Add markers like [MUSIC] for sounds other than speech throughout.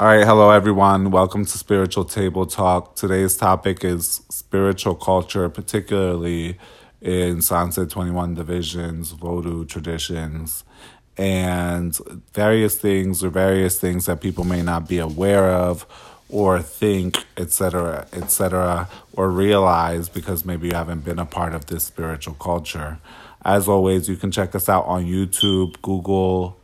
All right, hello everyone. Welcome to Spiritual Table Talk. Today's topic is spiritual culture, particularly in Sanse 21 divisions, Vodou traditions, and various things or various things that people may not be aware of or think, etc., etc., or realize because maybe you haven't been a part of this spiritual culture. As always, you can check us out on YouTube, Google,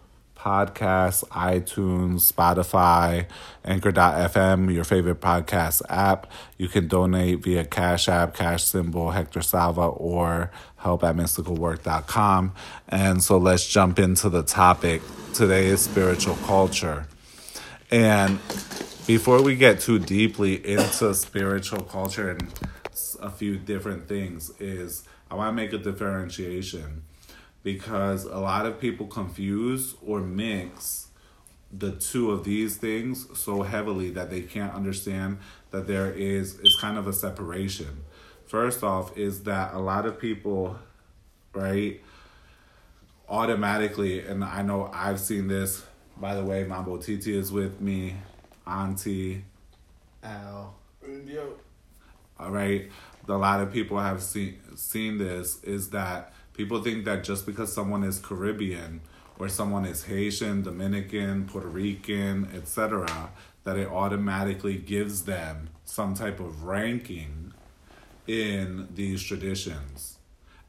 Podcasts, iTunes, Spotify, Anchor.fm, your favorite podcast app. You can donate via Cash App, Cash Symbol, Hector Salva, or help at mysticalwork.com. And so let's jump into the topic. Today is spiritual culture. And before we get too deeply into spiritual culture and a few different things, is I want to make a differentiation because a lot of people confuse or mix the two of these things so heavily that they can't understand that there is is kind of a separation. First off is that a lot of people right automatically and I know I've seen this by the way Mambo Titi is with me Auntie Al Yo. All right. A lot of people have seen seen this is that People think that just because someone is Caribbean or someone is Haitian, Dominican, Puerto Rican, etc., that it automatically gives them some type of ranking in these traditions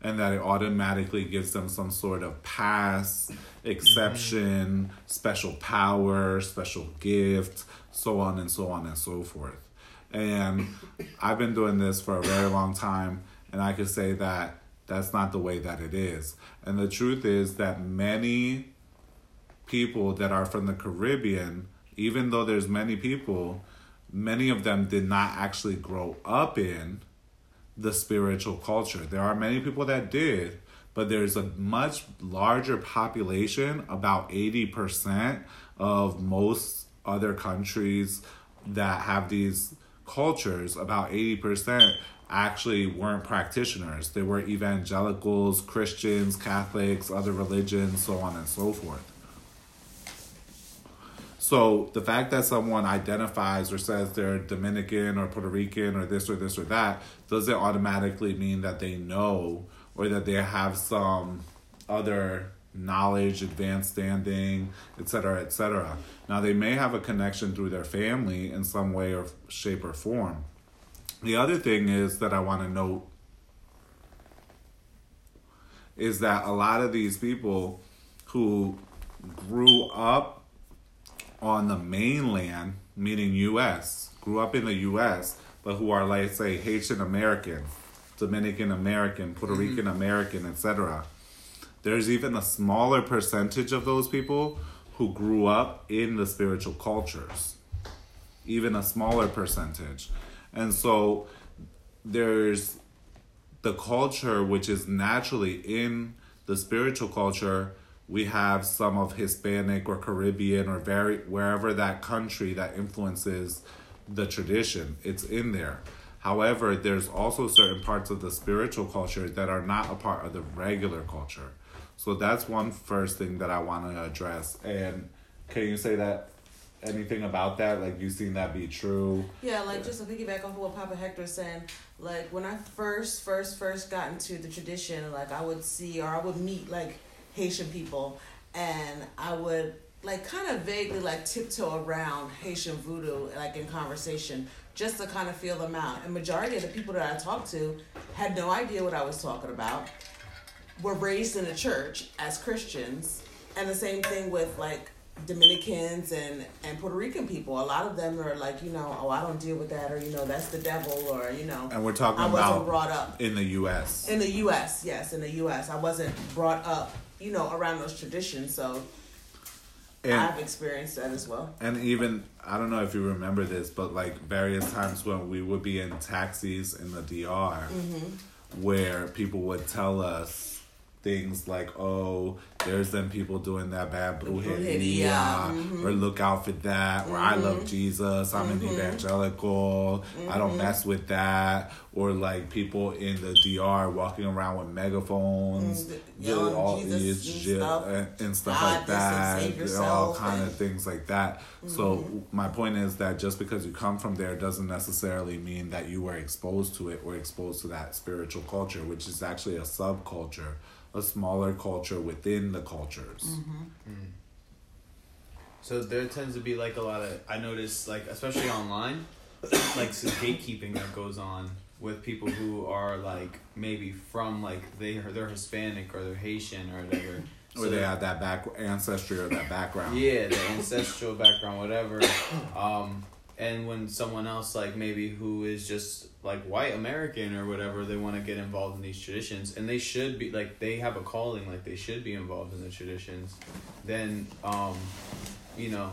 and that it automatically gives them some sort of pass, exception, special power, special gift, so on and so on and so forth. And I've been doing this for a very long time, and I could say that that's not the way that it is. And the truth is that many people that are from the Caribbean, even though there's many people, many of them did not actually grow up in the spiritual culture. There are many people that did, but there's a much larger population, about 80% of most other countries that have these cultures, about 80% actually weren't practitioners. They were evangelicals, Christians, Catholics, other religions, so on and so forth. So the fact that someone identifies or says they're Dominican or Puerto Rican or this or this or that doesn't automatically mean that they know or that they have some other knowledge, advanced standing, etc., etc. Now they may have a connection through their family in some way or shape or form the other thing is that I want to note is that a lot of these people who grew up on the mainland, meaning US, grew up in the US, but who are, like, say, Haitian American, Dominican American, Puerto mm-hmm. Rican American, etc. There's even a smaller percentage of those people who grew up in the spiritual cultures, even a smaller percentage. And so there's the culture which is naturally in the spiritual culture. We have some of hispanic or caribbean or very wherever that country that influences the tradition it's in there. However there's also certain parts of the spiritual culture that are not a part of the regular culture. So that's one first thing that i want to address. And can you say that anything about that? Like you seen that be true? Yeah, like just to piggyback off what Papa Hector saying, like when I first, first, first got into the tradition, like I would see or I would meet like Haitian people and I would like kind of vaguely like tiptoe around Haitian voodoo like in conversation just to kind of feel them out. And majority of the people that I talked to had no idea what I was talking about. Were raised in the church as Christians, and the same thing with like Dominicans and and Puerto Rican people. A lot of them are like, you know, oh, I don't deal with that, or you know, that's the devil, or you know. And we're talking I wasn't about brought up in the U.S. In the U.S., yes, in the U.S. I wasn't brought up, you know, around those traditions, so. And, I've experienced that as well. And even I don't know if you remember this, but like various times when we would be in taxis in the DR, mm-hmm. where people would tell us things like, oh, there's them people doing that bad brujeria, mm-hmm. or look out for that, or mm-hmm. I love Jesus, I'm mm-hmm. an evangelical, I don't mm-hmm. mess with that, or like people in the DR walking around with megaphones, mm, all these shit and, and, stuff God, like that, all kind of things like that. So mm-hmm. my point is that just because you come from there doesn't necessarily mean that you were exposed to it or exposed to that spiritual culture, which is actually a subculture a smaller culture within the cultures. Mm-hmm. Mm. So there tends to be like a lot of I notice like especially online, like some gatekeeping that goes on with people who are like maybe from like they they're Hispanic or they're Haitian or whatever. So or they have that back ancestry or that background. Yeah, the ancestral background, whatever. Um, and when someone else like maybe who is just like white american or whatever they want to get involved in these traditions and they should be like they have a calling like they should be involved in the traditions then um you know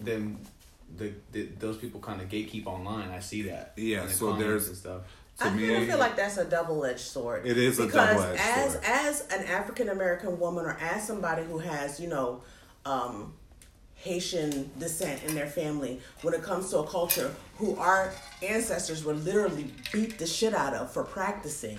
then the, the those people kind of gatekeep online i see that yeah so there's stuff to I, me, feel, I feel like that's a double edged sword. It is because a double edged sword. As as an African American woman or as somebody who has, you know, um, Haitian descent in their family when it comes to a culture who our ancestors were literally beat the shit out of for practicing.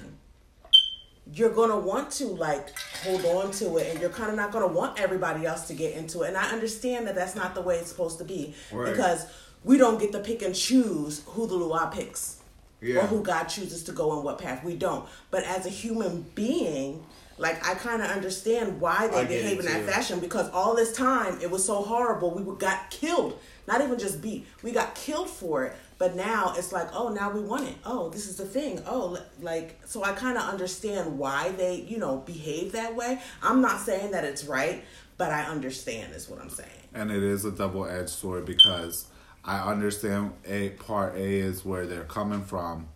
You're gonna want to like hold on to it, and you're kind of not gonna want everybody else to get into it. And I understand that that's not the way it's supposed to be right. because we don't get to pick and choose who the Loa picks yeah. or who God chooses to go on what path. We don't. But as a human being, like I kind of understand why they I behave in that fashion because all this time it was so horrible. We got killed, not even just beat. We got killed for it. But now it's like, oh, now we want it. Oh, this is the thing. Oh, like so I kind of understand why they, you know, behave that way. I'm not saying that it's right, but I understand is what I'm saying. And it is a double-edged sword because I understand a part A is where they're coming from.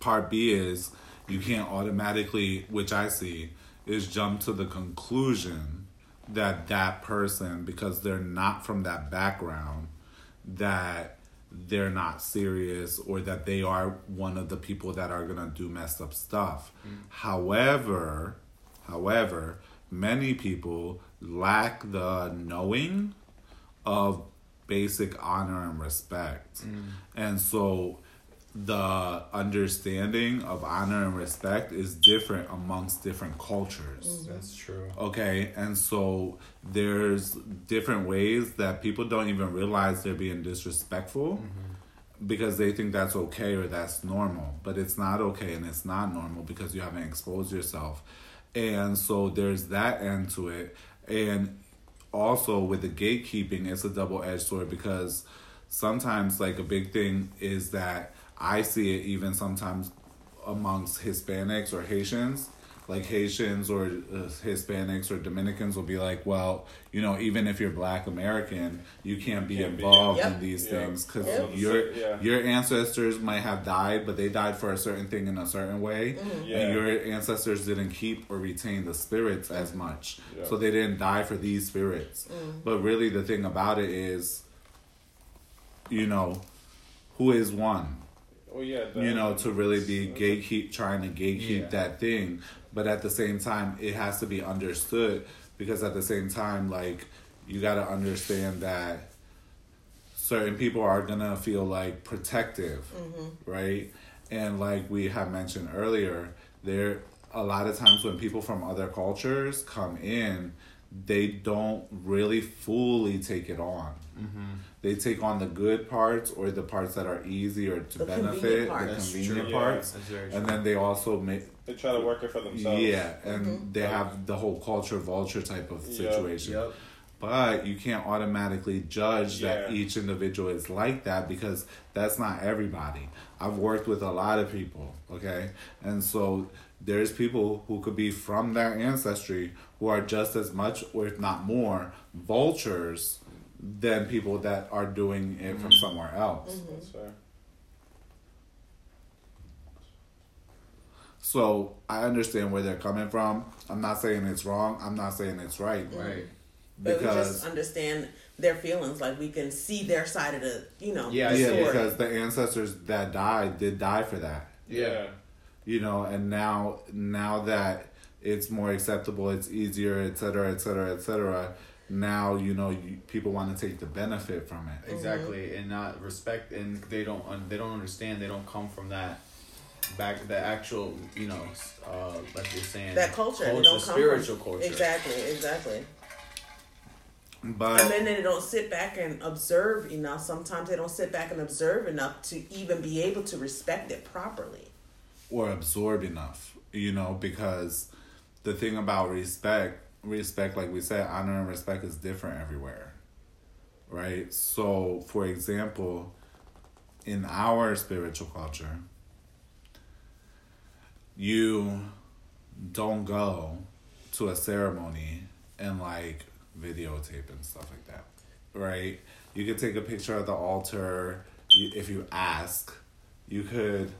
Part B is you can't automatically, which I see, is jump to the conclusion that that person, because they're not from that background, that they're not serious or that they are one of the people that are gonna do messed up stuff. Mm. However, however, many people lack the knowing of basic honor and respect. Mm. And so the understanding of honor and respect is different amongst different cultures. Mm-hmm. That's true. Okay, and so there's different ways that people don't even realize they're being disrespectful mm-hmm. because they think that's okay or that's normal, but it's not okay and it's not normal because you haven't exposed yourself. And so there's that end to it. And also with the gatekeeping, it's a double edged sword because sometimes, like, a big thing is that I see it even sometimes amongst Hispanics or Haitians. Like Haitians or uh, Hispanics or Dominicans will be like, well, you know, even if you're Black American, you can't be can't involved be, yep. in these yep. things because yep. your yeah. your ancestors might have died, but they died for a certain thing in a certain way, mm-hmm. yeah. and your ancestors didn't keep or retain the spirits as much, so they didn't die for these spirits. Mm. But really, the thing about it is, you know, who is one well, yeah, you know, to really be gatekeep, trying to gatekeep yeah. that thing, but at the same time, it has to be understood because at the same time, like you got to understand that certain people are gonna feel like protective, mm-hmm. right? And like we have mentioned earlier, there a lot of times when people from other cultures come in, they don't really fully take it on. Mm-hmm. They take on the good parts or the parts that are easy or to the benefit the convenient parts, yeah, and then they also make they try to work it for themselves. Yeah, and mm-hmm. they have the whole culture vulture type of situation. Yep. But you can't automatically judge yeah. that each individual is like that because that's not everybody. I've worked with a lot of people, okay? And so there's people who could be from their ancestry who are just as much or if not more vultures than people that are doing it mm-hmm. from somewhere else. Mm-hmm. So I understand where they're coming from. I'm not saying it's wrong. I'm not saying it's right. Mm-hmm. Right. Because but we just understand their feelings. Like we can see their side of the, you know. Yeah, yeah. Because the ancestors that died did die for that. Yeah. You know, and now now that it's more acceptable, it's easier, et cetera, et cetera, et cetera. Now you know you, people want to take the benefit from it. Exactly, and not respect, and they don't they don't understand. They don't come from that back the actual you know uh like you're saying that culture, culture don't come spiritual from, culture Exactly, exactly. But and then they don't sit back and observe enough. Sometimes they don't sit back and observe enough to even be able to respect it properly. or absorb enough, you know, because the thing about respect, respect, like we said, honor and respect is different everywhere, right? So, for example, in our spiritual culture, you don't go to a ceremony and like videotape and stuff like that, right? You could take a picture of the altar if you ask. You could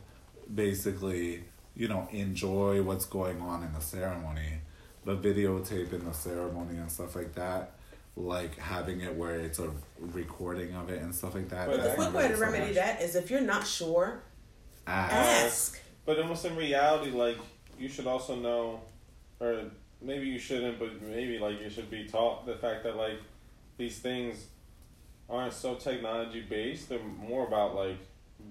basically, you know, enjoy what's going on in the ceremony, but videotaping the ceremony and stuff like that, like having it where it's a recording of it and stuff like that. But The quick way to so remedy much. that is if you're not sure, Ask. ask. But almost in reality, like you should also know, or maybe you shouldn't, but maybe like you should be taught the fact that like these things aren't so technology based. They're more about like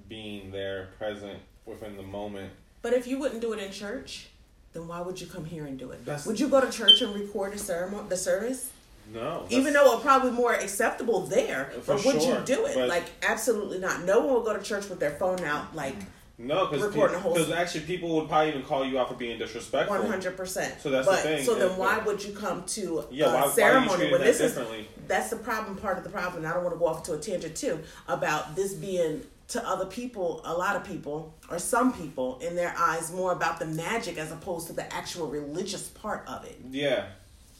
being there, present within the moment. But if you wouldn't do it in church, then why would you come here and do it? That's- would you go to church and record the ceremony, the service? No, Even though it's probably more acceptable there, but would sure, you do it? but- Like absolutely not. No one will go to church with their phone out. Like no, recording a whole- because actually people would probably even call you out for being disrespectful. one hundred percent. So that's the thing, So then why would you come to Yeah, a why, why ceremony treating when this is that's the problem part of the problem i don't want to go off to a tangent too about this being to other people a lot of people or some people in their eyes more about the magic as opposed to the actual religious part of it Yeah.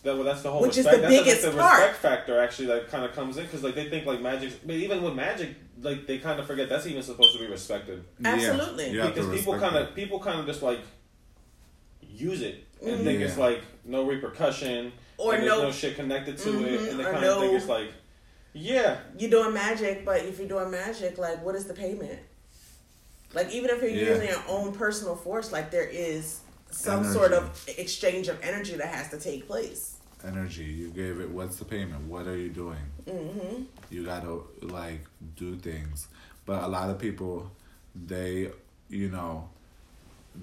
That, well, that's the whole Which is respect. the that's biggest like the part. respect factor actually that kind of comes in because like they think like magic, but even with magic, like they kind of forget that's even supposed to be respected Absolutely. you have to because people kind of people kind of just like use it and Mhm. think it's like no repercussion Or and no- no shit connected to it, Mhm, and they kind of think it's like yeah, you're doing magic but if you're doing magic like what is the payment like even if you're Yeah. using your own personal force like there is some Energy. sort of exchange of energy that has to take place energy. You gave it. What's the payment? What are you doing? mm-hmm. You gotta like do things, but a lot of people, they, you know,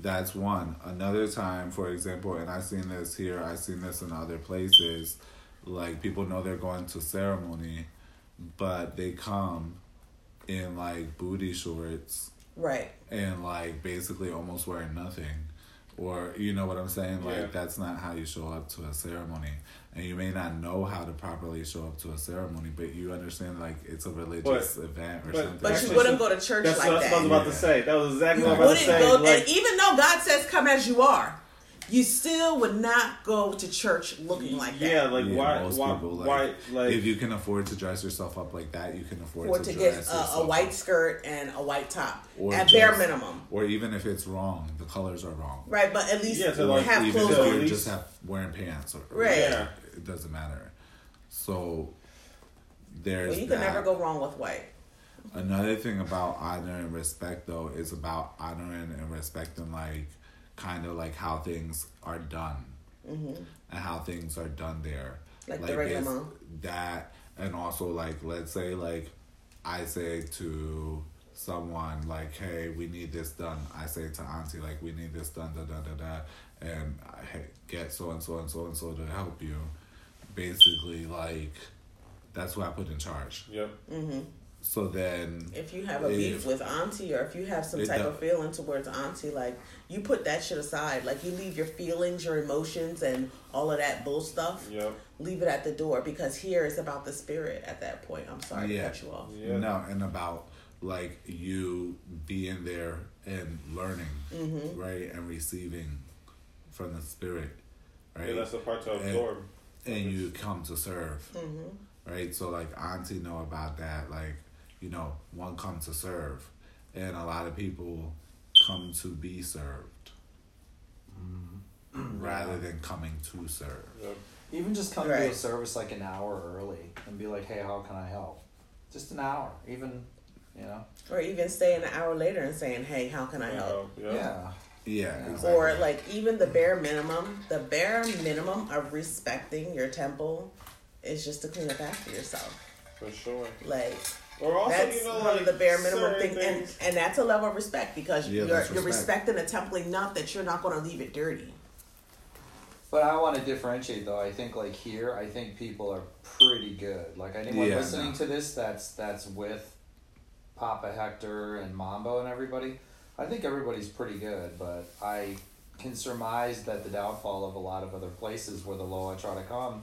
that's one. Another time, for example, and I've seen this here. I've seen this in other places. Like people know they're going to ceremony, but they come in like booty shorts right. and like basically almost wearing nothing. Or you know what i'm saying? Like Yeah. that's not how you show up to a ceremony. And you may not know how to properly show up to a ceremony but you understand like it's a religious event or but- something. But you wouldn't go to church that's, like that's that what I was about to say. That was exactly You what I was wouldn't about to say. go, like, and even though God says come as you are, you still would not go to church looking like that. yeah, like Yeah, why, most why, people, like, why, like if you can afford to dress yourself up like that you can afford Or to, to dress get a, yourself a white up. skirt and a white top Or at bare minimum, or even if it's wrong the colors are wrong right? But at least Yeah, to or like- have even clothes if you're just have wearing pants or Right. Yeah. it doesn't matter so there's Well, you can that. never go wrong with white. Another thing about honor and respect, though, is about honoring and respecting, like, kind of like how things are done and how things are done there. Mm-hmm. Like the regular mom. That, and also, like, let's say, like, I say to someone, like, hey, we need this done. I say to Auntie, like, we need this done, da da da da, and I hey, get so and so and so and so to help you. Basically, like, that's who I put in charge. yep. So then, If you have a If- beef with auntie, or if you have some type do- of feeling towards auntie, like you put that shit aside. Like you leave your feelings, your emotions, and all of that bull stuff. Yep. Leave it at the door because here it's about the spirit. At that point, I'm sorry Yeah. to cut you off. Yeah. No, and about like you being there and learning, Mm-hmm. right, and receiving from the spirit, right, Yeah, that's the part to And- absorb. and you come to serve, Mm-hmm. right. So like auntie know about that, like you know, one come to serve, and a lot of people come to be served, mm-hmm. [CLEARS THROAT] rather than coming to serve. Yep. Even just come to a service like an hour early and be like, hey, how can I help? Just an hour, even, you know? Or even staying an hour later and saying, "Hey, how can I help?" Yep. Yeah. Yeah, Yeah. exactly. or like even the bare minimum the bare minimum of respecting your temple is just to clean up after yourself For sure. like Or also, that's you know, one like of the bare minimum certain things, and, and that's a level of respect because Yeah, you're that's you're respecting the temple enough that you're not going to leave it dirty. But I want to differentiate though. I think like here, I think people are pretty good. Like anyone Yeah, listening no. to this, that's that's with Papa Hector and Mambo and everybody. I think everybody's pretty good, but I can surmise that the downfall of a lot of other places where the Loa try to come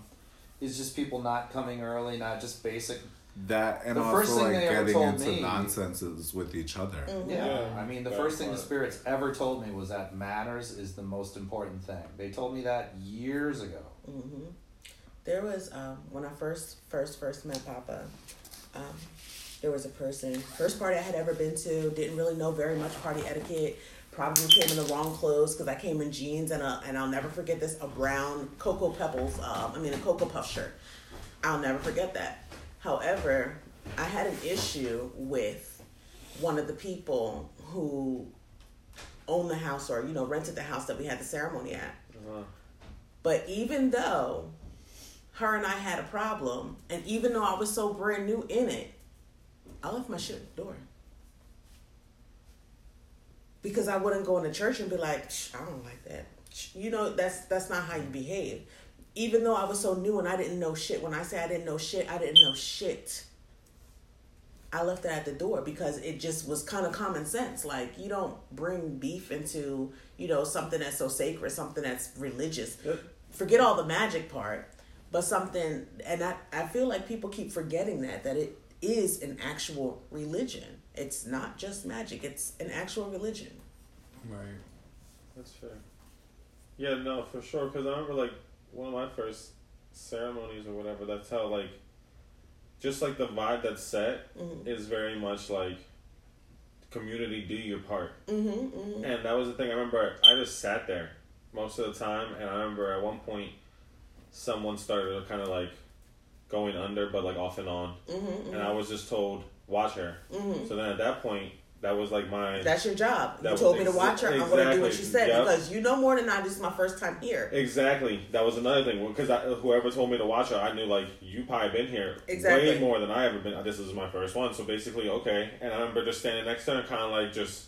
is just people not coming early, not just basic. That and The first also thing like they ever getting told into me- nonsenses with each other. Yeah, Yeah, I mean the that first thing the spirits ever told me was that manners is the most important thing. They told me that years ago. hmm There was um, when I first first first met Papa. Um, there was a person first party I had ever been to. Didn't really know very much party etiquette. Probably came in the wrong clothes because I came in jeans and a and I'll never forget this a brown cocoa pebbles. Um, I mean a cocoa puff shirt. I'll never forget that. However, I had an issue with one of the people who owned the house or you know rented the house that we had the ceremony at. Uh-huh. But even though her and I had a problem, and even though I was so brand new in it, I left my shit at the door. Because I wouldn't go into church and be like, "Shh, I don't like that. You know, that's that's not how you behave. Even though I was so new and I didn't know shit. When I say I didn't know shit, I didn't know shit. I left that at the door because it just was kind of common sense. Like you don't bring beef into, you know, something that's so sacred, something that's religious. Yep. Forget all the magic part, but something and I, I feel like people keep forgetting that that it is an actual religion. It's not just magic, it's an actual religion. Right. That's fair. Yeah, no, for sure. Because I remember like one of my first ceremonies or whatever. That's how like, just like the vibe that's set Mhm. is very much like, community do your part. Mm-hmm, mm-hmm. And that was the thing. I remember I just sat there most of the time, and I remember at one point, someone started kind of like going under, but like off and on, Mm-hmm, and I was just told watch her. mm-hmm. So then at that point, that was like my That's your job. You That was told me to watch her. I'm going to do what exactly. you said Yep. because you know more than I. This is my first time here. Exactly. That was another thing because whoever told me to watch her, I knew like you probably been here Exactly. way more than I ever been. This is my first one, so basically okay. And I remember just standing next to her, kind of like just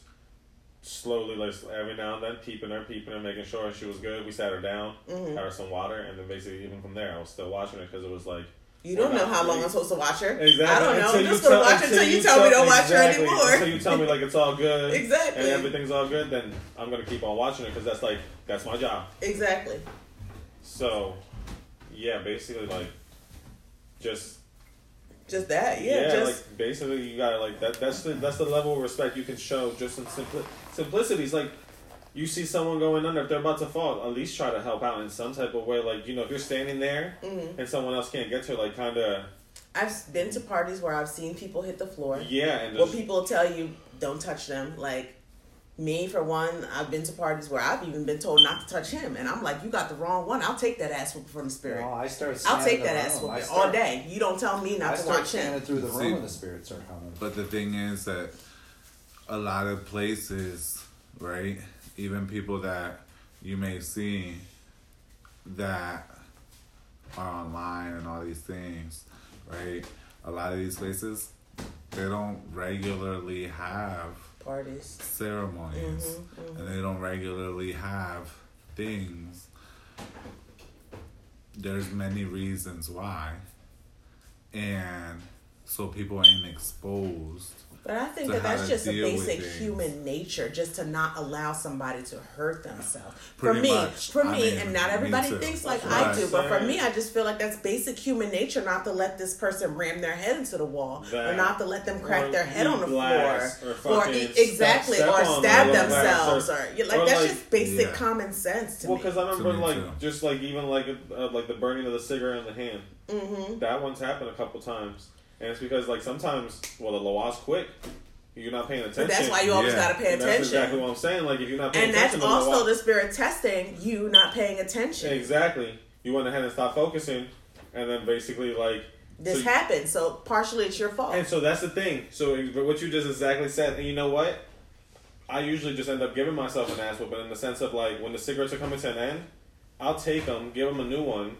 slowly, like every now and then, peeping her, peeping her, making sure she was good. We sat her down, Mhm. had her some water, and then basically even from there, I was still watching her because it was like You don't know how long I'm supposed to watch her. exactly. I don't know. until I'm just going to tell- watch her until you tell me don't watch her exactly, anymore. Until you tell me like it's all good, [LAUGHS] Exactly. and everything's all good, then I'm gonna keep on watching it because that's like that's my job. Exactly. So, yeah, basically like just Just that. Yeah. yeah, just like basically you gotta like that. That's the that's the level of respect you can show just in simpli- simplicities. Like you see someone going under, if they're about to fall, at least try to help out in some type of way. Like you know, if you're standing there Mhm. and someone else can't get to, her, like kind of I've been to parties where I've seen people hit the floor. yeah, and Well, people tell you don't touch them. Like me, for one, I've been to parties where I've even been told not to touch him, and I'm like, you got the wrong one. I'll take that ass whooping from the spirit. No, I start. I'll take that ass whooping all day. You don't tell me not I to touch him. through the room See- when the spirits are coming. But the thing is that a lot of places, right? Even people that you may see that are online and all these things, right? A lot of these places, they don't regularly have Parties. ceremonies Mhm, and they don't regularly have things. There's many reasons why. And so people ain't exposed But I think that that's just a basic human nature, just to not allow somebody to hurt themselves. Pretty for me, much. for I me, mean, and not everybody thinks like That's I what do, but for me, I just feel like that's basic human nature not to let this person ram their head into the wall, or not to let them crack their head on the floor, or fucking step- exactly, step or stab the themselves, or- or, like or, that's like- just basic Yeah. common sense to well, me. because I remember me like too. just like even like uh, like the burning of the cigarette in the hand. hmm That one's happened a couple times, and it's because like sometimes well the Loa's quick. You're not paying attention. But that's why you always Yeah. gotta pay And attention. That's exactly what I'm saying. Like if you're not paying and that's attention, then the also Loa- the spirit testing you not paying attention. exactly. You went ahead and stopped focusing, and then basically like This so- happened, so partially it's your fault. And so that's the thing. So but what you just exactly said, and you know what? I usually just end up giving myself an ass whooping in the sense of like when the cigarettes are coming to an end, I'll take them, give them a new one,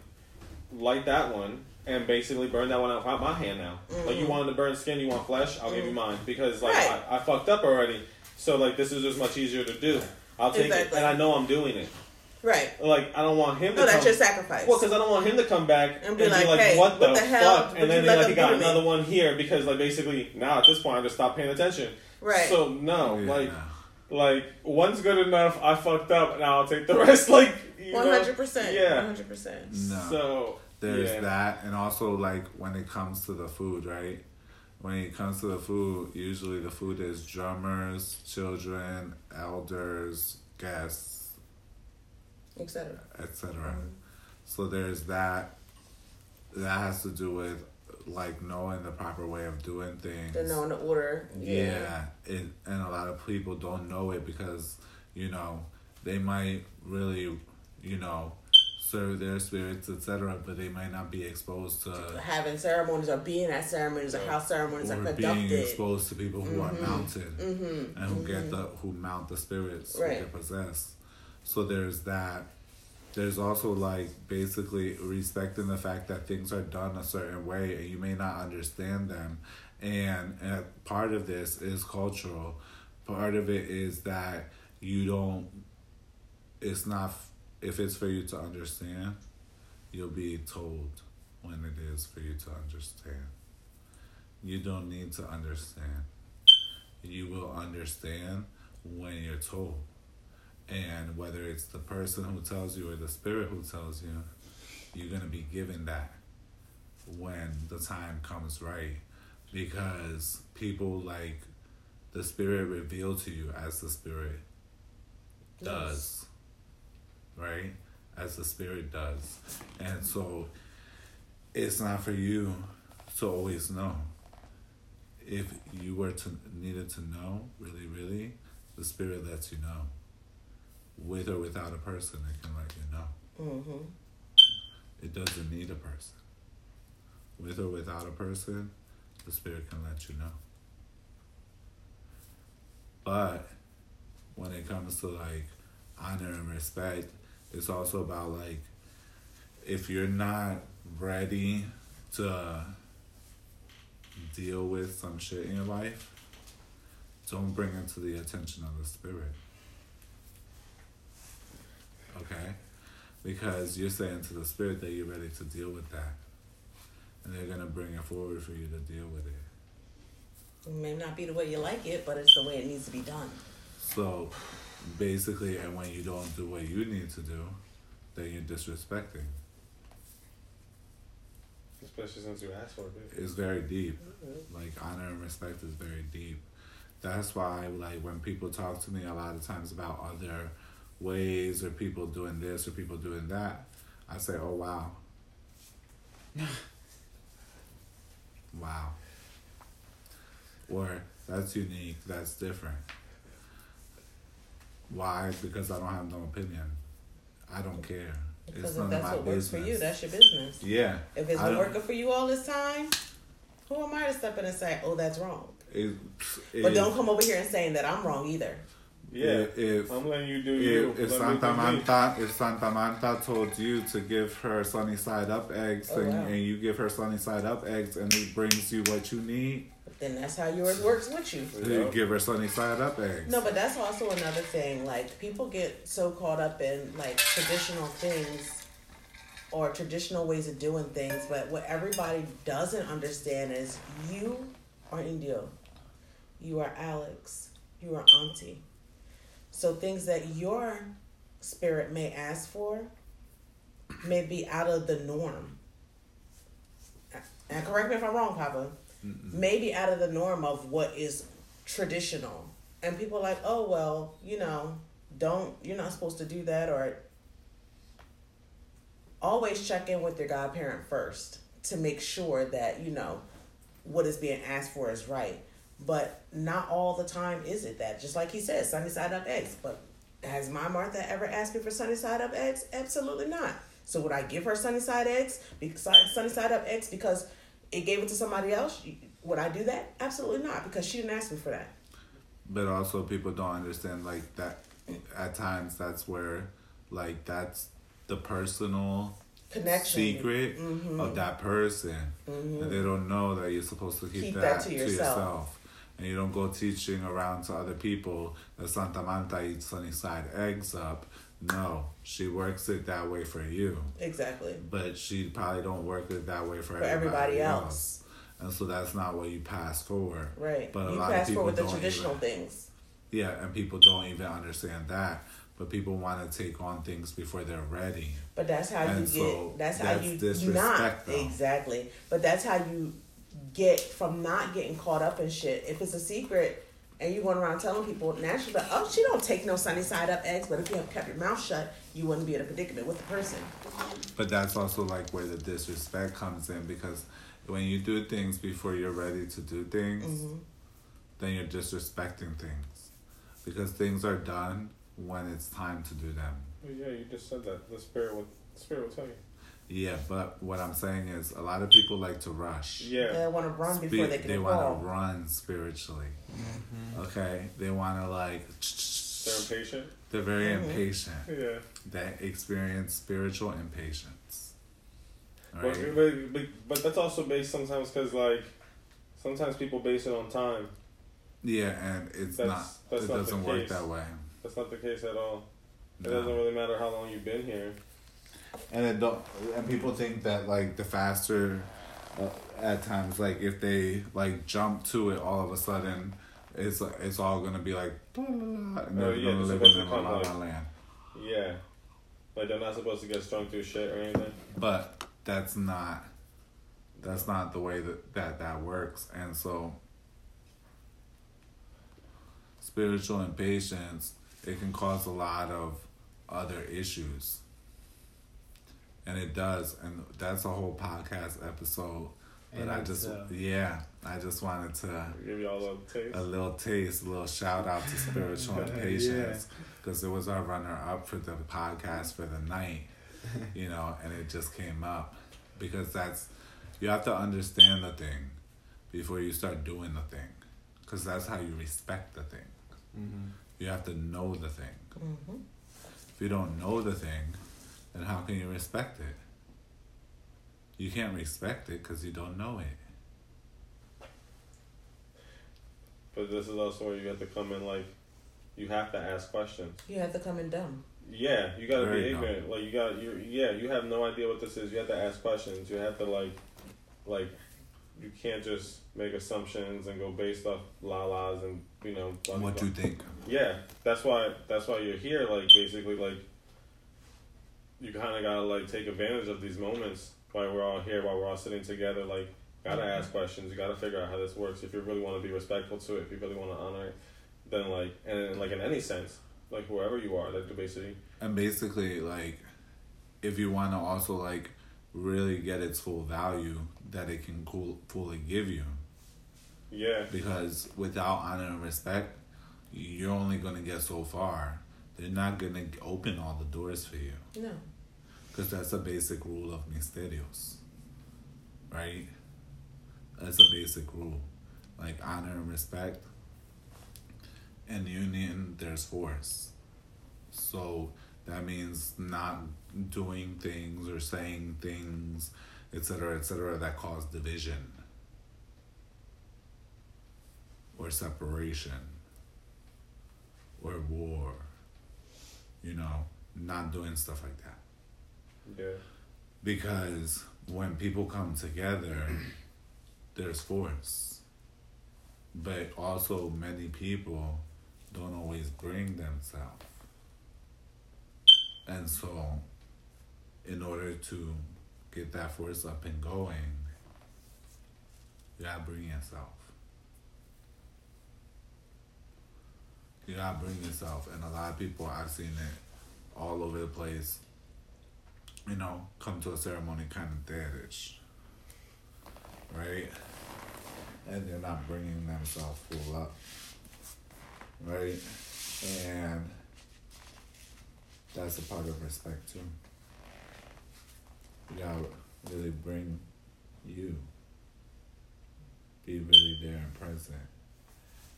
light that one, and basically burn that one out out my hand now. Mm-hmm. Like you wanted to burn skin, you want flesh, I'll mm-hmm. give you mine because like right. I, I, fucked up already. So like this is just much easier to do. I'll take exactly. it, and I know I'm doing it. Right. Like I don't want him. No, to that's come, your sacrifice. Well, because I don't want him to come back and be, and like, be like, hey, "What the, what the fuck?" And then be like, "He got another me? one here," because like basically now at this point I just stopped paying attention. Right. So no, yeah. like, like one's good enough. I fucked up. Now I'll take the [LAUGHS] rest. Like one hundred percent. Yeah. One hundred percent. No. So there's yeah. that, and also like when it comes to the food, right? When it comes to the food, usually the food is drummers, children, elders, guests, etc. etc. Mm-hmm. So there's that. That has to do with like knowing the proper way of doing things. The knowing the order. Yeah, yeah it, and a lot of people don't know it because you know they might really, you know, serve their spirits, etc. But they might not be exposed to having ceremonies or being at ceremonies or how ceremonies or are conducted. Being exposed to people who mm-hmm. are mounted mm-hmm. and who mm-hmm. get the who mount the spirits right. who get possessed. So there's that. There's also like basically respecting the fact that things are done a certain way and you may not understand them. And, and part of this is cultural. Part of it is that you don't. It's not if it's for you to understand, you'll be told when it is for you to understand. You don't need to understand. You will understand when you're told. And whether it's the person who tells you or the spirit who tells you, you're going to be given that when the time comes right. Because people like the spirit reveal to you as the spirit does right? As the Spirit does. And so it's not for you to always know. If you were to needed to know, really, really, the Spirit lets you know. With or without a person, it can let you know. Mm-hmm. It doesn't need a person. With or without a person, the Spirit can let you know. But when it comes to like honor and respect, it's also about like if you're not ready to deal with some shit in your life, don't bring it to the attention of the spirit. Okay? Because you're saying to the spirit that you're ready to deal with that. And they're gonna bring it forward for you to deal with it. It may not be the way you like it, but it's the way it needs to be done. So basically, and when you don't do what you need to do, then you're disrespecting. Especially since you asked for it. It's very deep. Mm-hmm. Like honor and respect is very deep. That's why, like, when people talk to me a lot of times about other ways or people doing this or people doing that, I say, "Oh wow." [LAUGHS] wow. Or that's unique. That's different. Why? Because I don't have no opinion. I don't care. Because it's if that's what business. works for you, that's your business. Yeah. If it's been working for you all this time, who am I to step in and say, "Oh, that's wrong"? It, it, but don't come over here and saying that I'm wrong either. Yeah, if I'm letting you do if, you. If Santa Marta, if Santa Marta told you to give her sunny side up eggs, oh, and, wow. and you give her sunny side up eggs, and it brings you what you need, then that's how yours works with you. You give her sunny side up eggs. No, but that's also another thing. Like people get so caught up in like traditional things or traditional ways of doing things, but what everybody doesn't understand is you are Indio, you are Alex, you are Auntie. So things that your spirit may ask for may be out of the norm. And correct me if I'm wrong, Papa Mm-mm. maybe out of the norm of what is traditional. And people are like, oh, well, you know, don't, you're not supposed to do that. Or always check in with your godparent first to make sure that, you know, what is being asked for is right. But not all the time is it that. Just like he says, sunny side up eggs. But has my Martha ever asked me for sunny side up eggs? Absolutely not. So would I give her sunny side eggs? Sunny side up eggs because it gave it to somebody else, would I do that? Absolutely not, because she didn't ask me for that. But also, people don't understand like that. At times, that's where, like, that's the personal Connection. secret Mhm. of that person, Mhm. and they don't know that you're supposed to keep, Keep that, that to to yourself. yourself. And you don't go teaching around to other people that Santa Marta eats sunny side eggs up. No, she works it that way for you, Exactly. but she probably don't work it that way for, For everybody else. And so that's not what you pass forward. Right. But a you lot of people forward the don't traditional even- things. Yeah, and people don't even understand that. But people want to take on things before they're ready. But that's how you And get. so that's how you disrespect, not though. exactly. But that's how you get from not getting caught up in shit. If it's a secret and you're going around telling people naturally, but, oh, she don't take no sunny side up eggs. But if you have kept your mouth shut, you wouldn't be in a predicament with the person. But that's also like where the disrespect comes in because when you do things before you're ready to do things, Mm-hmm. then you're disrespecting things. Because things are done when it's time to do them. Well, yeah, you just said that. The spirit will, the spirit will tell you. Yeah, but what I'm saying is a lot of people like to rush. Yeah. They want to run Spe- before they can they want to run spiritually. Okay? They want to like They're impatient. they're very Mhm. impatient. Yeah. They experience spiritual impatience. But, Right? but, but, but that's also based sometimes because, like, sometimes people base it on time. Yeah, and it's That's- not. that's it not the doesn't work case. that way. That's not the case at all. It No. doesn't really matter how long you've been here. And it don't. And people think that like the faster, uh, at times like if they like jump to it all of a sudden, it's it's all gonna be like. blah, blah, blah, And Oh, they're yeah, gonna live supposed in to la la like- land. Yeah. Like, they're not supposed to get strung through shit or anything. But that's not. That's not the way that that that works, and so. Spiritual impatience it can cause a lot of other issues. And it does, and that's a whole podcast episode. But In I just, itself. yeah, I just wanted to Give you all a taste. a little taste, a little shout out to spiritual [LAUGHS] Yeah. impatience because it was our runner up for the podcast for the night, [LAUGHS] you know, and it just came up because that's you have to understand the thing before you start doing the thing because that's how you respect the thing. Mm-hmm. You have to know the thing. hmm If you don't know the thing, then how can you respect it? You can't respect it because you don't know it. But this is also where you have to come in, like, you have to ask questions. You have to come in dumb. Yeah, you gotta Very be dumb. ignorant. Like, you got you. Yeah, you have no idea what this is. You have to ask questions. You have to like, like, you can't just make assumptions and go based off la las and you know. blah, What blah. do you think? Yeah, that's why. That's why you're here. Like, basically, like, you kind of gotta like take advantage of these moments while we're all here, while we're all sitting together. Like, gotta ask mm-hmm. questions. You gotta figure out how this works. If you really want to be respectful to it, if you really want to honor it, then like, and like in any sense, like whoever you are, like basically. And basically, like, if you want to also like really get its full value that it can cool, fully give you, Yeah, because without honor and respect, you're only gonna get so far. They're not gonna open all the doors for you, No. Because that's a basic rule of misterios, right? That's a basic rule, like honor and respect. In union, there's force. So that means not doing things or saying things, etc., etc., that cause division or separation or war. You know, not doing stuff like that. Yeah, Because when people come together, there's force. But also, many people don't always bring themselves. And so, in order to get that force up and going, you gotta bring yourself. You gotta bring yourself. And a lot of people, I've seen it all over the place you know, come to a ceremony kind of deadish, right? And they're not bringing themselves full up, right? And that's a part of respect too. You gotta really bring you, be really there and present.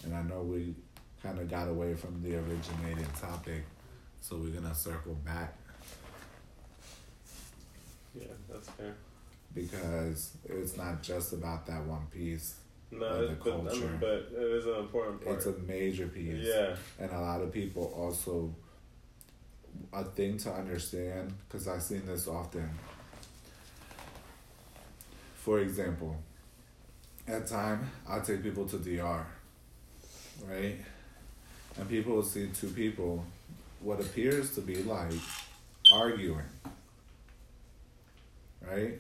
And I know we kind of got away from the originating topic, so we're gonna circle back Yeah, that's fair. because it's not just about that one piece. No, the it, but, I mean, but it is an important part. It's a major piece. yeah, and a lot of people also a thing to understand because i've seen this often for example at time i'll take people to dr right and people will see two people what appears to be like arguing right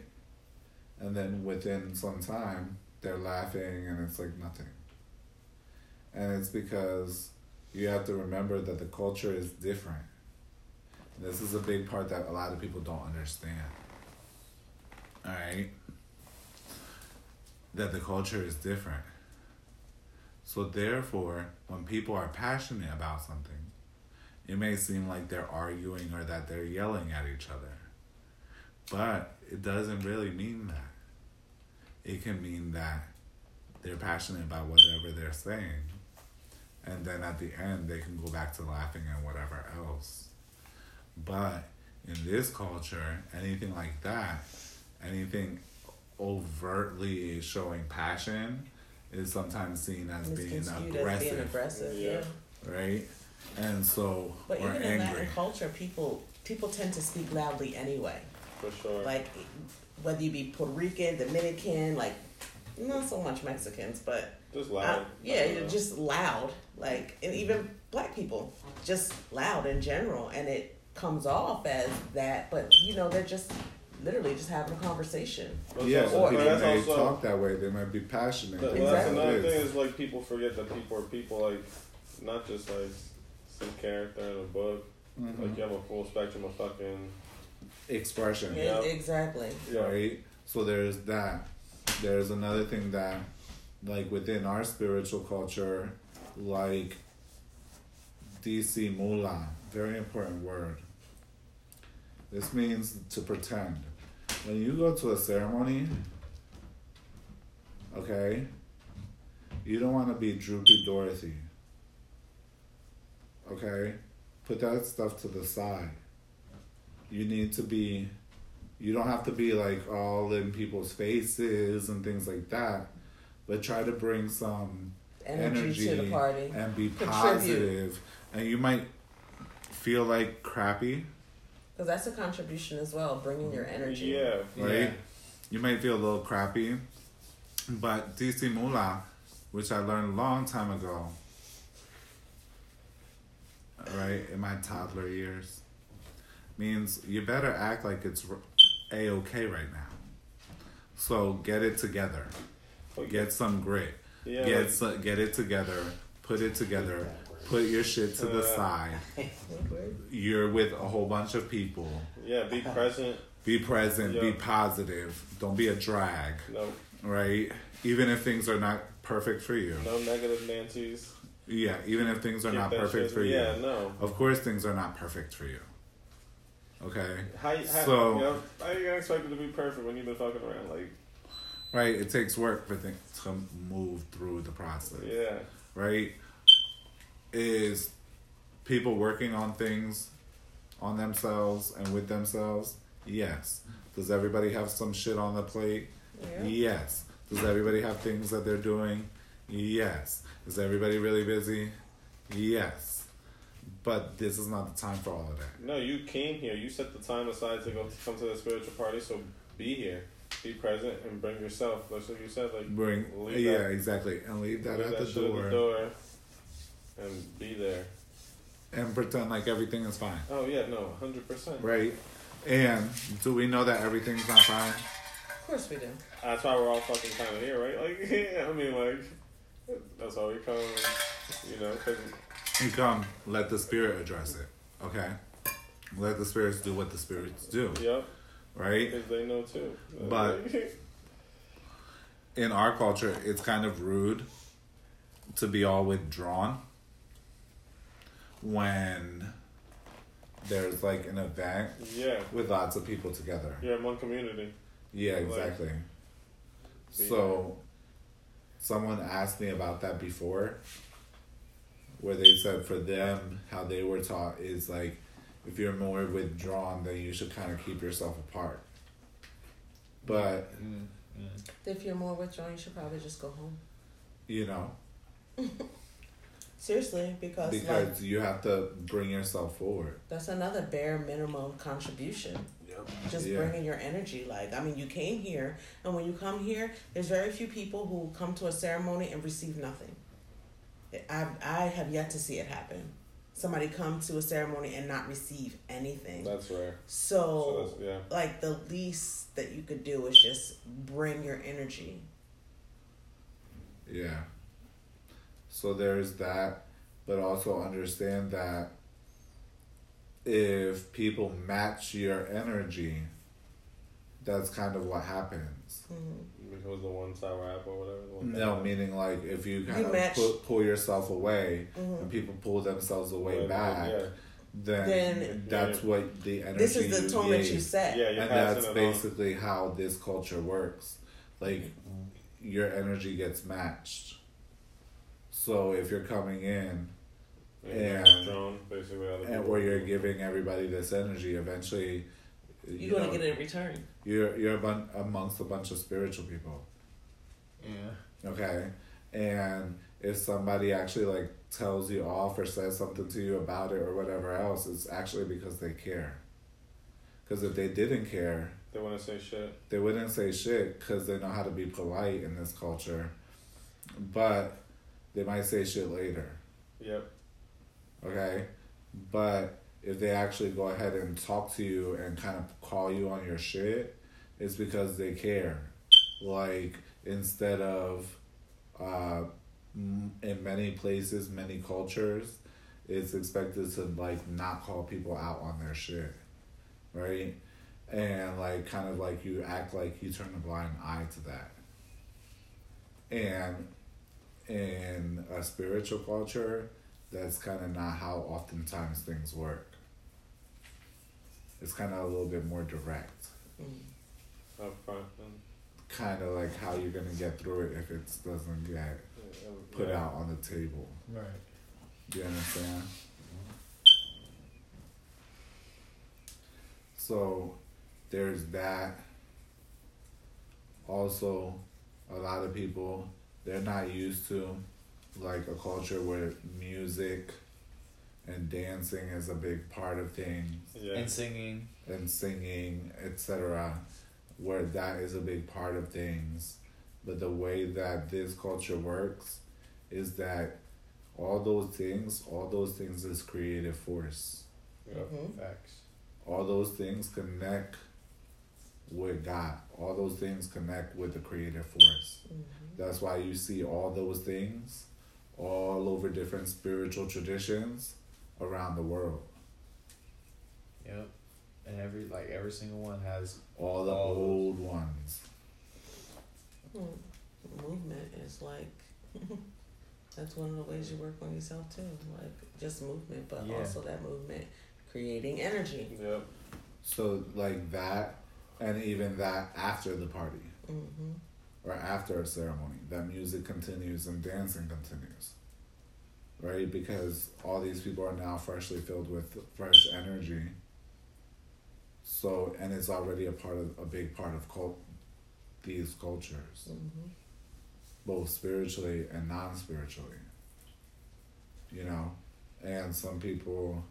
and then within some time they're laughing and it's like nothing and it's because you have to remember that the culture is different. This is a big part that a lot of people don't understand. Alright? That the culture is different. So, therefore, when people are passionate about something, it may seem like they're arguing or that they're yelling at each other. But it doesn't really mean that. It can mean that they're passionate about whatever they're saying and then at the end they can go back to laughing and whatever else. But in this culture, anything like that, anything overtly showing passion is sometimes seen as being Misconstrued as aggressive, being aggressive. Yeah. Right? And so But even in angry. Latin culture, people people tend to speak loudly anyway. For sure. Like whether you be Puerto Rican, Dominican, like not so much Mexicans, but just loud. yeah, I don't you're just loud. Like and even black people, just loud in general, and it comes off as that. But you know, they're just literally just having a conversation. But yeah, that's some people that's may also- talk that way. They might be passionate. But but that's Exactly. another thing is. is like people forget that people are people, like not just like some character in a book. Mhm. Like you have a full spectrum of fucking. Expression. Yeah. E- Exactly. right? So there's that. There's another thing that, like within our spiritual culture, like disimula, very important word. This means to pretend. When you go to a ceremony, okay, you don't want to be droopy Dorothy. Okay? Put that stuff to the side. You need to be you don't have to be like all in people's faces and things like that, but try to bring some Energy, to the party. and be positive. And you might feel like crappy, Because that's a contribution as well, bringing your energy. Yeah. right? You might feel a little crappy, but disimula, which I learned a long time ago, right, in my toddler years, means you better act like it's a okay right now. So get it together. Get some grit. yeah. get like, so, get it together. Put it together. Put your shit to the Uh, side. [LAUGHS] You're with a whole bunch of people. yeah. Be present. Be present. Be positive. Don't be a drag. No. Right? Even if things are not perfect for you. No negative Nancy's. Yeah. Even if things are not perfect shit- for you. Yeah. No. Of course, things are not perfect for you. Okay. How, you- how, So- you know, how you gonna expect it to be perfect when you've been fucking around? Like, Right. It takes work for things to move through the process. yeah. right? Is people working on things on themselves and with themselves? Yes. Does everybody have some shit on the plate? Yeah. Yes. Does everybody have things that they're doing? Yes. Is everybody really busy? Yes. But this is not the time for all of that. No, you came here. You set the time aside to go to come to the spiritual party. So be here, be present, and bring yourself. That's what you said. Like Bring leave yeah, that- exactly. And leave that leave at the door, at the door, and be there. and pretend like everything is fine. Oh yeah, no, hundred percent. Right? And do we know that everything's not fine? Of course we do. That's why we're all fucking kind of here, right? Like, yeah, [LAUGHS] I mean, like, that's why we come. You know, cause You come, let the spirit address it. Okay? Let the spirits do what the spirits do. yep, Right? because they know too. But- [LAUGHS] In our culture, it's kind of rude to be all withdrawn when there's like an event yeah, with lots of people together. you're in one community. Yeah, exactly. Be So, someone asked me about that before, where they said for them how they were taught is like if you're more withdrawn, then you should kind of keep yourself apart. But Mm, If you're more withdrawn, you should probably just go home. you know, [LAUGHS] Seriously, because, because like you have to bring yourself forward. that's another bare minimum contribution. Yep. Just Yeah. bringing your energy. Like I mean, you came here, and when you come here, there's very few people who come to a ceremony and receive nothing. I I have yet to see it happen. Somebody come to a ceremony and not receive anything. That's rare. So, So that's yeah. like the least that you could do is just bring your energy. Yeah. So there's that, but also understand that if people match your energy, that's kind of what happens. Mm-hmm. Because the one sour apple or whatever. The one No, meaning like if you kind You of match- pu- pull yourself away Mhm. and people pull themselves away Well, back, Yeah. then, Then- that's what the energy This is the you tone that you gave. set. Yeah, you're and passing that's it on. basically how this culture works. Like your energy gets matched. So if you're coming in Yeah. and- Drawn, basically. Other and people. where you're giving everybody this energy, eventually you You're gonna know, get it in return. You're you're abun- amongst a bunch of spiritual people. Yeah. Okay, and if somebody actually like tells you off or says something to you about it or whatever else, it's actually because they care. Because if they didn't care, They wouldn't say shit. they wouldn't say shit because they know how to be polite in this culture. But they might say shit later. Yep. Okay, but if they actually go ahead and talk to you and kind of call you on your shit, it's because they care. Like instead of, uh, in many places, many cultures, it's expected to like not call people out on their shit, right? And like kind of like you act like you turn a blind eye to that. And in a spiritual culture, that's kind of not how oftentimes things work. It's kind of a little bit more direct. Mm. Up front. Kind of like how you're going to get through it if it doesn't get put yeah. out on the table. Right. You understand? So there's that. Also, a lot of people, they're not used to like a culture where music and dancing is a big part of things. Yeah. And singing. and singing, etc., where that is a big part of things. But the way that this culture works is that all those things, all those things is creative force. Yep. Mhm. Facts. All those things connect with God. All those things connect with the creative force. Mhm. That's why you see all those things all over different spiritual traditions around the world. Yep. And every like every single one has All the All those. old ones. Mm. Movement is like [LAUGHS] that's one of the ways you work on yourself too. Like just movement, but Yeah. also that movement creating energy. Yep. So like that, and even that after the party Mm-hmm. or after a ceremony, that music continues and dancing continues, right? Because all these people are now freshly filled with fresh energy. So and it's already a part of a big part of cult, these cultures, Mm-hmm. both spiritually and non-spiritually. You know, and some people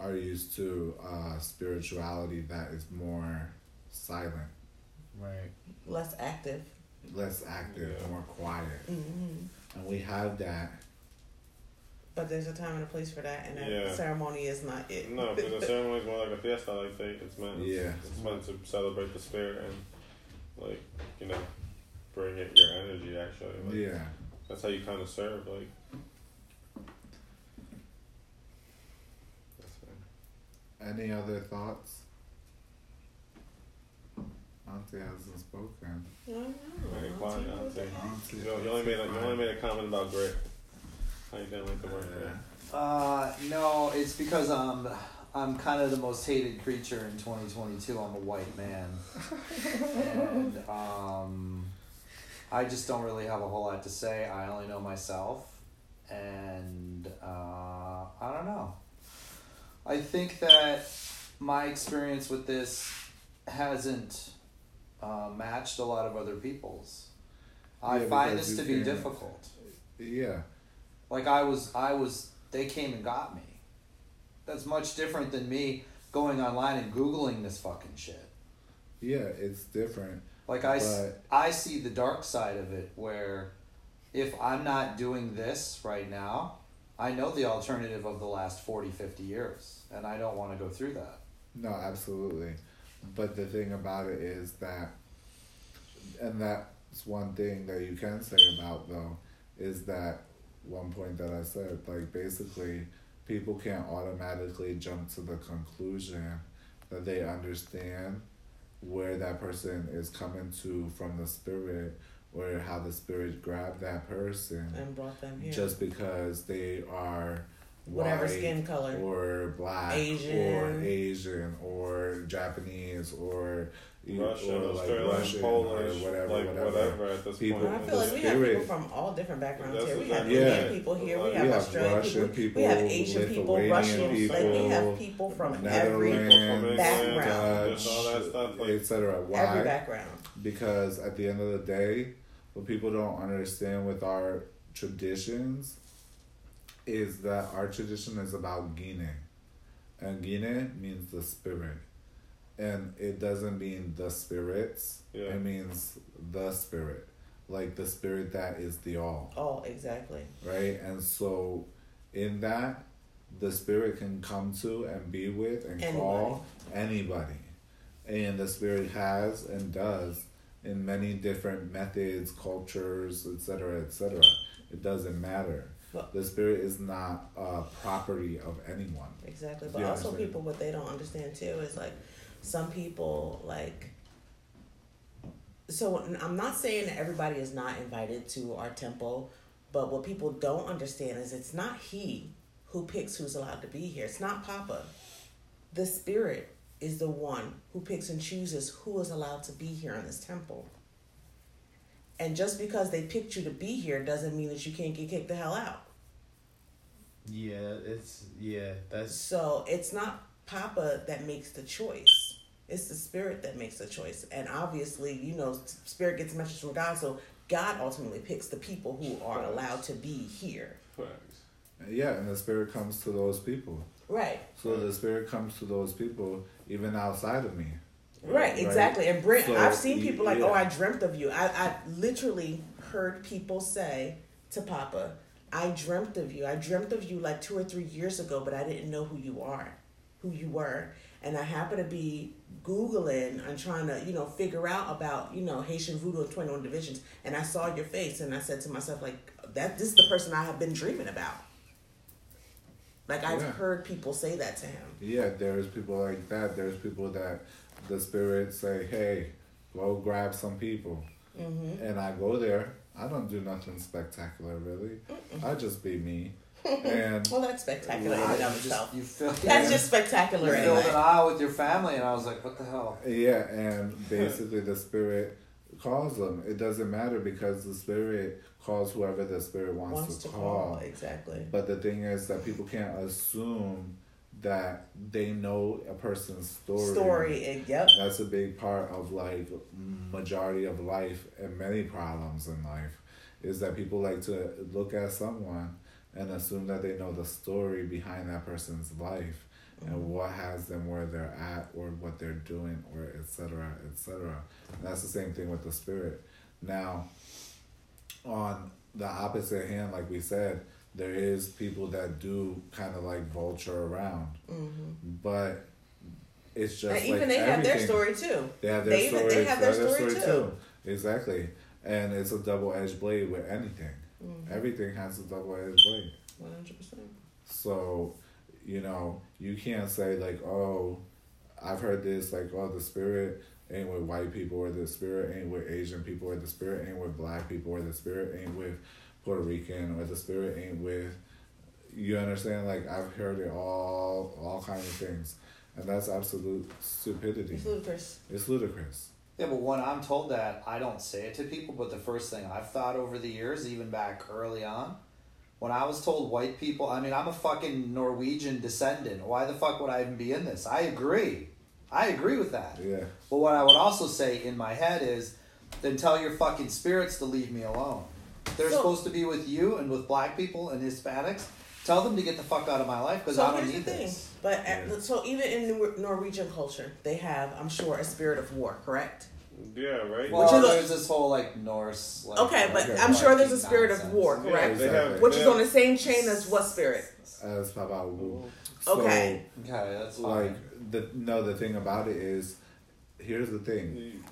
are used to uh, spirituality that is more silent, right. Less active. less active, Yeah. more quiet, Mm-hmm. and we have that. But there's a time and a place for that, and that Yeah. ceremony is not it. No, because the ceremony is more like a fiesta. Like they, it's meant. Yeah. It's meant to celebrate the spirit and, like, you know, bring it your energy. Actually. Like, Yeah. That's how you kind of serve. Like. That's fine. Any other thoughts? Auntie hasn't spoken. I don't know. Very quiet, you I'll what say. the- Auntie You, know, you only made a, you only made a comment about grit. How you didn't like the word grit. Uh, no, it's because I'm I'm kind of the most hated creature in 2022. I'm a white man, and [LAUGHS] um, I just don't really have a whole lot to say. I only know myself, and uh, I don't know. I think that my experience with this hasn't uh, matched a lot of other people's. I Yeah, find this to be difficult. Yeah. Like I was, I was. They came and got me. That's much different than me going online and googling this fucking shit. Yeah, it's different. Like I, But- I see the dark side of it where if I'm not doing this right now, I know the alternative of the last 40, 50 years, and I don't want to go through that. No, absolutely. But the thing about it is that, and that's one thing that you can say about though, is that one point that I said, like basically, people can't automatically jump to the conclusion that they understand where that person is coming to from the spirit or how the spirit grabbed that person and brought them here. just because they are Whatever skin color. or black or Asian. Asian or Japanese or you- Russian, or like Australian, Russian Polish, or whatever, like whatever. whatever at this People- But I point. feel like we have people from all different backgrounds here. We have exactly Yeah. Indian people here. We We have have Australian Russian people. We have Asian people, Lithuanian Russian. Like we have people from every background. All that stuff, like- etc. Why? every background. because at the end of the day, what people don't understand with our traditions is that our tradition is about Gine. And Gine means the spirit. And it doesn't mean the spirits, Yeah. it means the spirit. Like the spirit that is the all, Oh, exactly. right? And so, in that, the spirit can come to and be with and call anybody. And the spirit has and does in many different methods, cultures, etc., etc. It doesn't matter. Well- the spirit is not a property of anyone. Exactly. But also so- people what they don't understand too is like some people like so I'm not saying that everybody is not invited to our temple, but what people don't understand is it's not he who picks who's allowed to be here. It's not Papa. The spirit is the one who picks and chooses who is allowed to be here in this temple. And just because they picked you to be here doesn't mean that you can't get kicked the hell out. Yeah, it's yeah. That's So it's not Papa that makes the choice. It's the spirit that makes the choice. And obviously, you know, spirit gets a message from God, so God ultimately picks the people who are allowed to be here. Facts. Yeah, and the spirit comes to those people. Right. So the spirit comes to those people even outside of me. Right, exactly. And Brent, So, I've seen people like, oh, yeah. oh, I dreamt of you. I, I literally heard people say to Papa, I dreamt of you. I dreamt of you like two or three years ago, but I didn't know who you are, who you were. And I happened to be Googling and trying to, you know, figure out about, you know, Haitian voodoo and 21 divisions. And I saw your face and I said to myself, like, that this is the person I have been dreaming about. Like I've Yeah. heard people say that to him. Yeah, there's people like that. There's people that the spirit say, "Hey, go grab some people," Mm-hmm. and I go there. I don't do nothing spectacular, really. I just be me, and Well, that's spectacular in I- and of you just itself. you feel That's just spectacular you filled anyway. an aisle with your family, and I was like, what the hell? yeah, and basically the spirit calls them. It doesn't matter because the spirit calls whoever the spirit wants, Wants to, to call. call exactly. But the thing is that people can't assume that they know a person's story. Story. Eh, and- Yep. That's a big part of like majority of life and many problems in life is that people like to look at someone and assume that they know the story behind that person's life and what has them where they're at or what they're doing or etc etc and that's the same thing with the spirit now on the opposite hand like we said there is people that do kind of like vulture around Mm-hmm. but it's just And like even they have their story too. They have their They even- they have their story too. Exactly, and it's a double edged blade with anything. Mm-hmm. Everything has a double edged blade. One hundred percent. So, you know, you can't say like, oh, I've heard this like, oh, the spirit ain't with white people, or the spirit ain't with Asian people, or the spirit ain't with black people, or the spirit ain't with Puerto Rican, or the spirit ain't with. You understand? Like I've heard it all, all kinds of things, and that's absolute stupidity. It's ludicrous. It's ludicrous. Yeah, but when I'm told that, I don't say it to people. But the first thing I've thought over the years, even back early on, When I was told white people, I mean, I'm a fucking Norwegian descendant. Why the fuck would I even be in this? I agree. I agree with that. Yeah. But what I would also say in my head is, then tell your fucking spirits to leave me alone. They're So- supposed to be with you and with black people and Hispanics. Tell them to get the fuck out of my life because I don't here's need the thing. this. But uh, Yeah. so even in Norwegian culture, they have, I'm sure, a spirit of war. Correct. Yeah, right. Well, Which is a- there's this whole like Norse. Like, Okay, but I'm sure there's a Viking spirit of war. Correct. they have, Which is on the same chain as what spirit? As Papa Wu. Okay. Okay, that's fine. like the no, the thing about it is, here's the thing.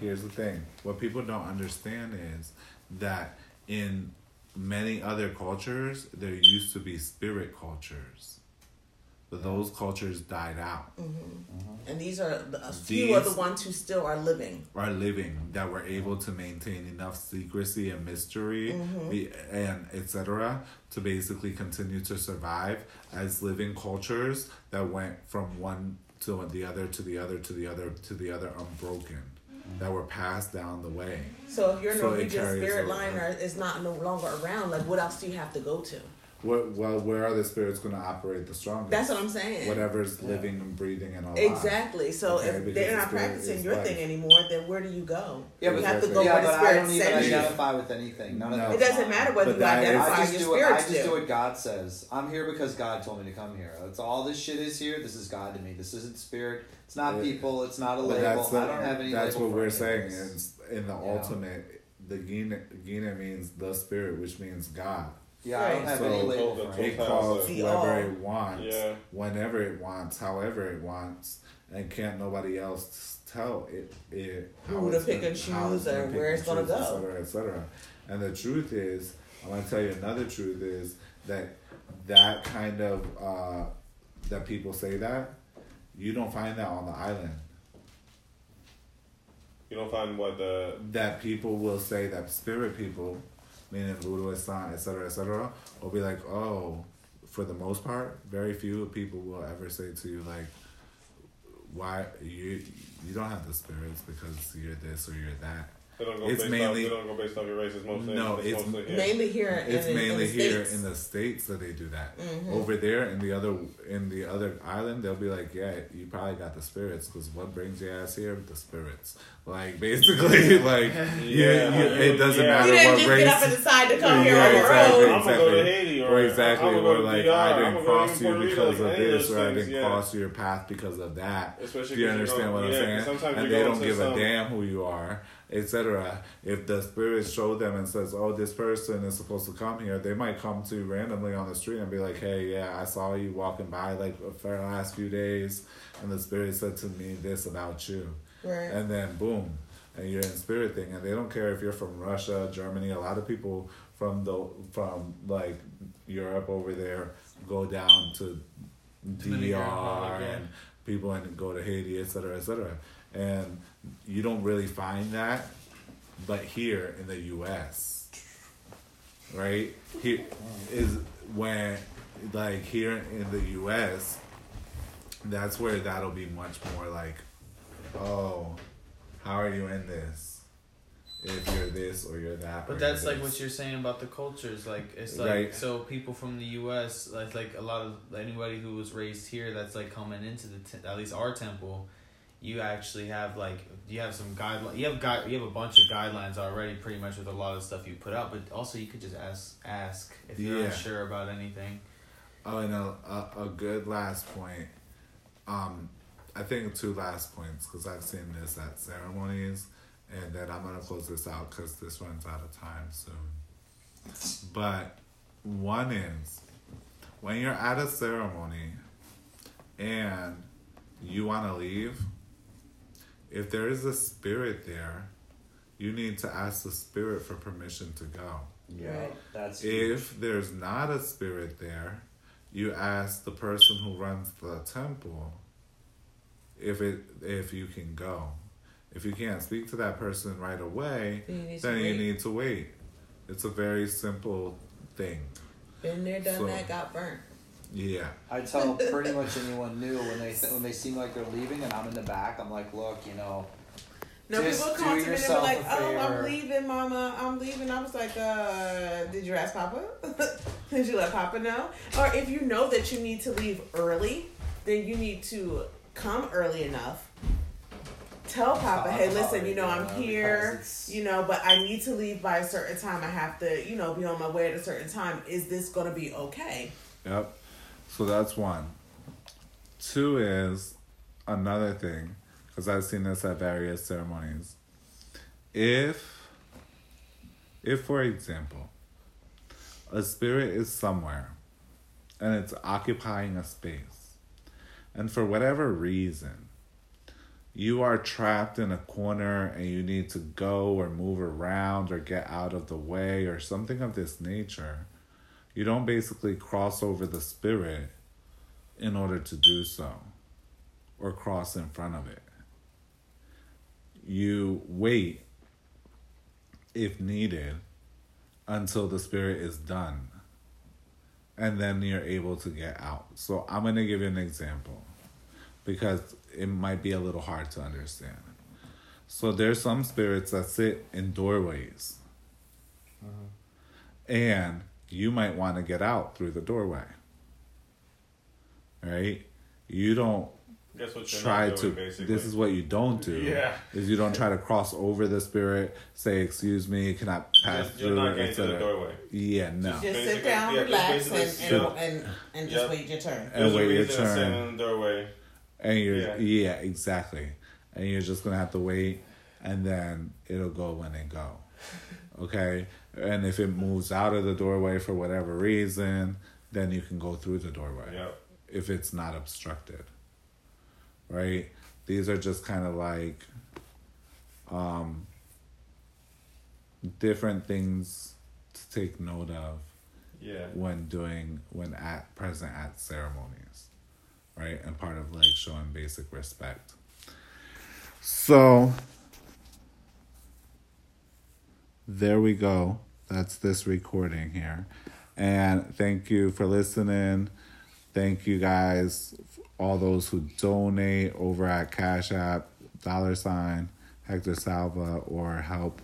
Here's the thing. What people don't understand is that in many other cultures, there used to be spirit cultures. But those cultures died out. Mm-hmm. Mm-hmm. And these are the- a few of the ones who still are living. Are living that were able to maintain enough secrecy and mystery mm-hmm. be- and etc. to basically continue to survive as living cultures that went from one to the other to the other to the other to the other unbroken that were passed down the way. So if your So Norwegian carries spirit over. liner is not no longer around, like what else do you have to go to? What well, where are the spirits going to operate the strongest? That's what I'm saying. Whatever's living and breathing and alive. Exactly. So Okay, if because they're not spirit practicing your life. thing anymore, then where do you go? Yeah, you have to that's go it. yeah, where the but I don't even sends you. identify with anything. None No. of It doesn't matter whether But you that is- identify I your just do I just do. do what God says. I'm here because God told me to come here. That's all this shit is here. This is God to me. This isn't spirit. It's not Yeah. people. It's not a But label. that's the, I don't have any. That's what we're saying. Is in the ultimate, the Gina, Gina means the spirit, which means God. Yeah, I don't Right. have So- any label Total- for It it. calls The whoever it wants, Yeah. whenever it wants, however it wants, and can't nobody else tell it. it Who to pick gonna- and choose gonna or where it's gonna choose, et go. cetera, et cetera. And the truth is, I'm gonna tell you another truth is that that kind of uh, that people say that you don't find that on the island. You don't find what the that people will say that spirit people, meaning voodoo, Islam, etc., etc., will be like, oh, for the most part, very few people will ever say to you like, why you you don't have the spirits because you're this or you're that. they don't go It's based mainly- off, they don't go based off your race. It's mostly No, it's, it's mostly here. Mainly here It's in, mainly in the here States. in the states that they do that. Mhm. Over there in the other in the other island, they'll be like, yeah, you probably got the spirits because what brings your ass here? The spirits. Like basically, [LAUGHS] like yeah, Yeah, you, it doesn't yeah. matter You didn't what just race. get up and decide to come here Yeah, on your exactly. own. I'm gonna go to Haiti or, or exactly, I'm gonna or go to like DR, I didn't gonna cross you because of this, those or I didn't yeah. cross your path because of that. Especially Do you're understand going- what I'm yeah, 'cause saying? sometimes And they don't give some- a damn who you are, etc. If the spirits show them and says, "Oh, this person is supposed to come here," they might come to you randomly on the street and be like, "Hey, yeah, I saw you walking by like for the last few days, and the spirit said to me this about you." Right. and then boom and you're in spirit thing and they don't care if you're from russia germany a lot of people from the from like europe over there go down to dr yeah. and people and go to haiti etc etc and you don't really find that but here in the us right here is when like here in the us that's where that'll be much more like oh, how are you in this? If you're this or you're that. But that's like what you're saying about the cultures. Like it's like Right. so people from the U.S. like like a lot of anybody who was raised here that's like coming into the te- at least our temple. You actually have like you have some guidelines. You have guide. You have a bunch of guidelines already, pretty much with a lot of stuff you put out. But also you could just ask ask if you're Yeah. unsure about anything. Oh, and a, a, a good last point. Um, I think two last points because I've seen this at ceremonies, and then I'm gonna close this out because this runs out of time soon. But one is when you're at a ceremony and you want to leave, if there is a spirit there, you need to ask the spirit for permission to go. Yeah, Right. that's If there's not a spirit there, you ask the person who runs the temple if it if you can go. If you can't speak to that person right away, Then you need to you wait. need to wait. It's a very simple thing. Been there, done So- that, got burnt. Yeah. I tell pretty much anyone new when they when they seem like they're leaving and I'm in the back. I'm like, look, you know, No, people come to me and they're like, "Oh, I'm leaving, Mama. I'm leaving." I was like, "Uh, did you ask Papa? did you let Papa know? Or if you know that you need to leave early, then you need to come early enough. Tell Papa, hey, listen, you know, I'm here, you know, but I need to leave by a certain time. I have to, you know, be on my way at a certain time. Is this gonna be okay? Yep. So that's one. Two is another thing, because I've seen this at various ceremonies. If, if for example, a spirit is somewhere and it's occupying a space, and for whatever reason, you are trapped in a corner and you need to go or move around or get out of the way or something of this nature, you don't basically cross over the spirit in order to do so or cross in front of it. You wait, if needed, until the spirit is done. And then you're able to get out. So I'm going to give you an example because it might be a little hard to understand. So there's some spirits that sit in doorways. Mm-hmm. And you might want to get out through the doorway. Right? You don't That's what you're try not to doing, basically. this is what you don't do. Yeah. Is you don't try to cross over the spirit, say, excuse me, can I pass Just- you're through? not getting to the etc. doorway. Yeah, no. Just sit down, yeah, just relax, and and, and, and just Yep. wait your turn. and There's wait your reason to stand turn. in the doorway. And you're Yeah. yeah. exactly. And you're just gonna have to wait and then it'll go when it go. Okay? And if it moves out of the doorway for whatever reason, then you can go through the doorway. Yep. If it's not obstructed. Right? These are just kind of like um different things to take note of Yeah. when doing when at present at ceremonies right? And part of like showing basic respect. So there we go. That's this recording here. And thank you for listening. Thank you guys all those who donate over at cash app dollar sign hector salva or help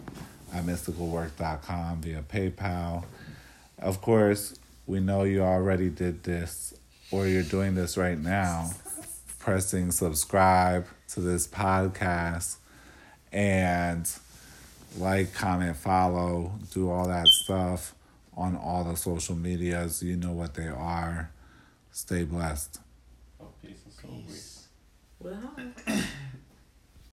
at mysticalwork.com via paypal of course, we know you already did this or you're doing this right now, pressing subscribe to this podcast and like, comment, follow, do all that stuff on all the social medias. You know what they are. Stay blessed. Peace and soul. Well. [CLEARS THROAT]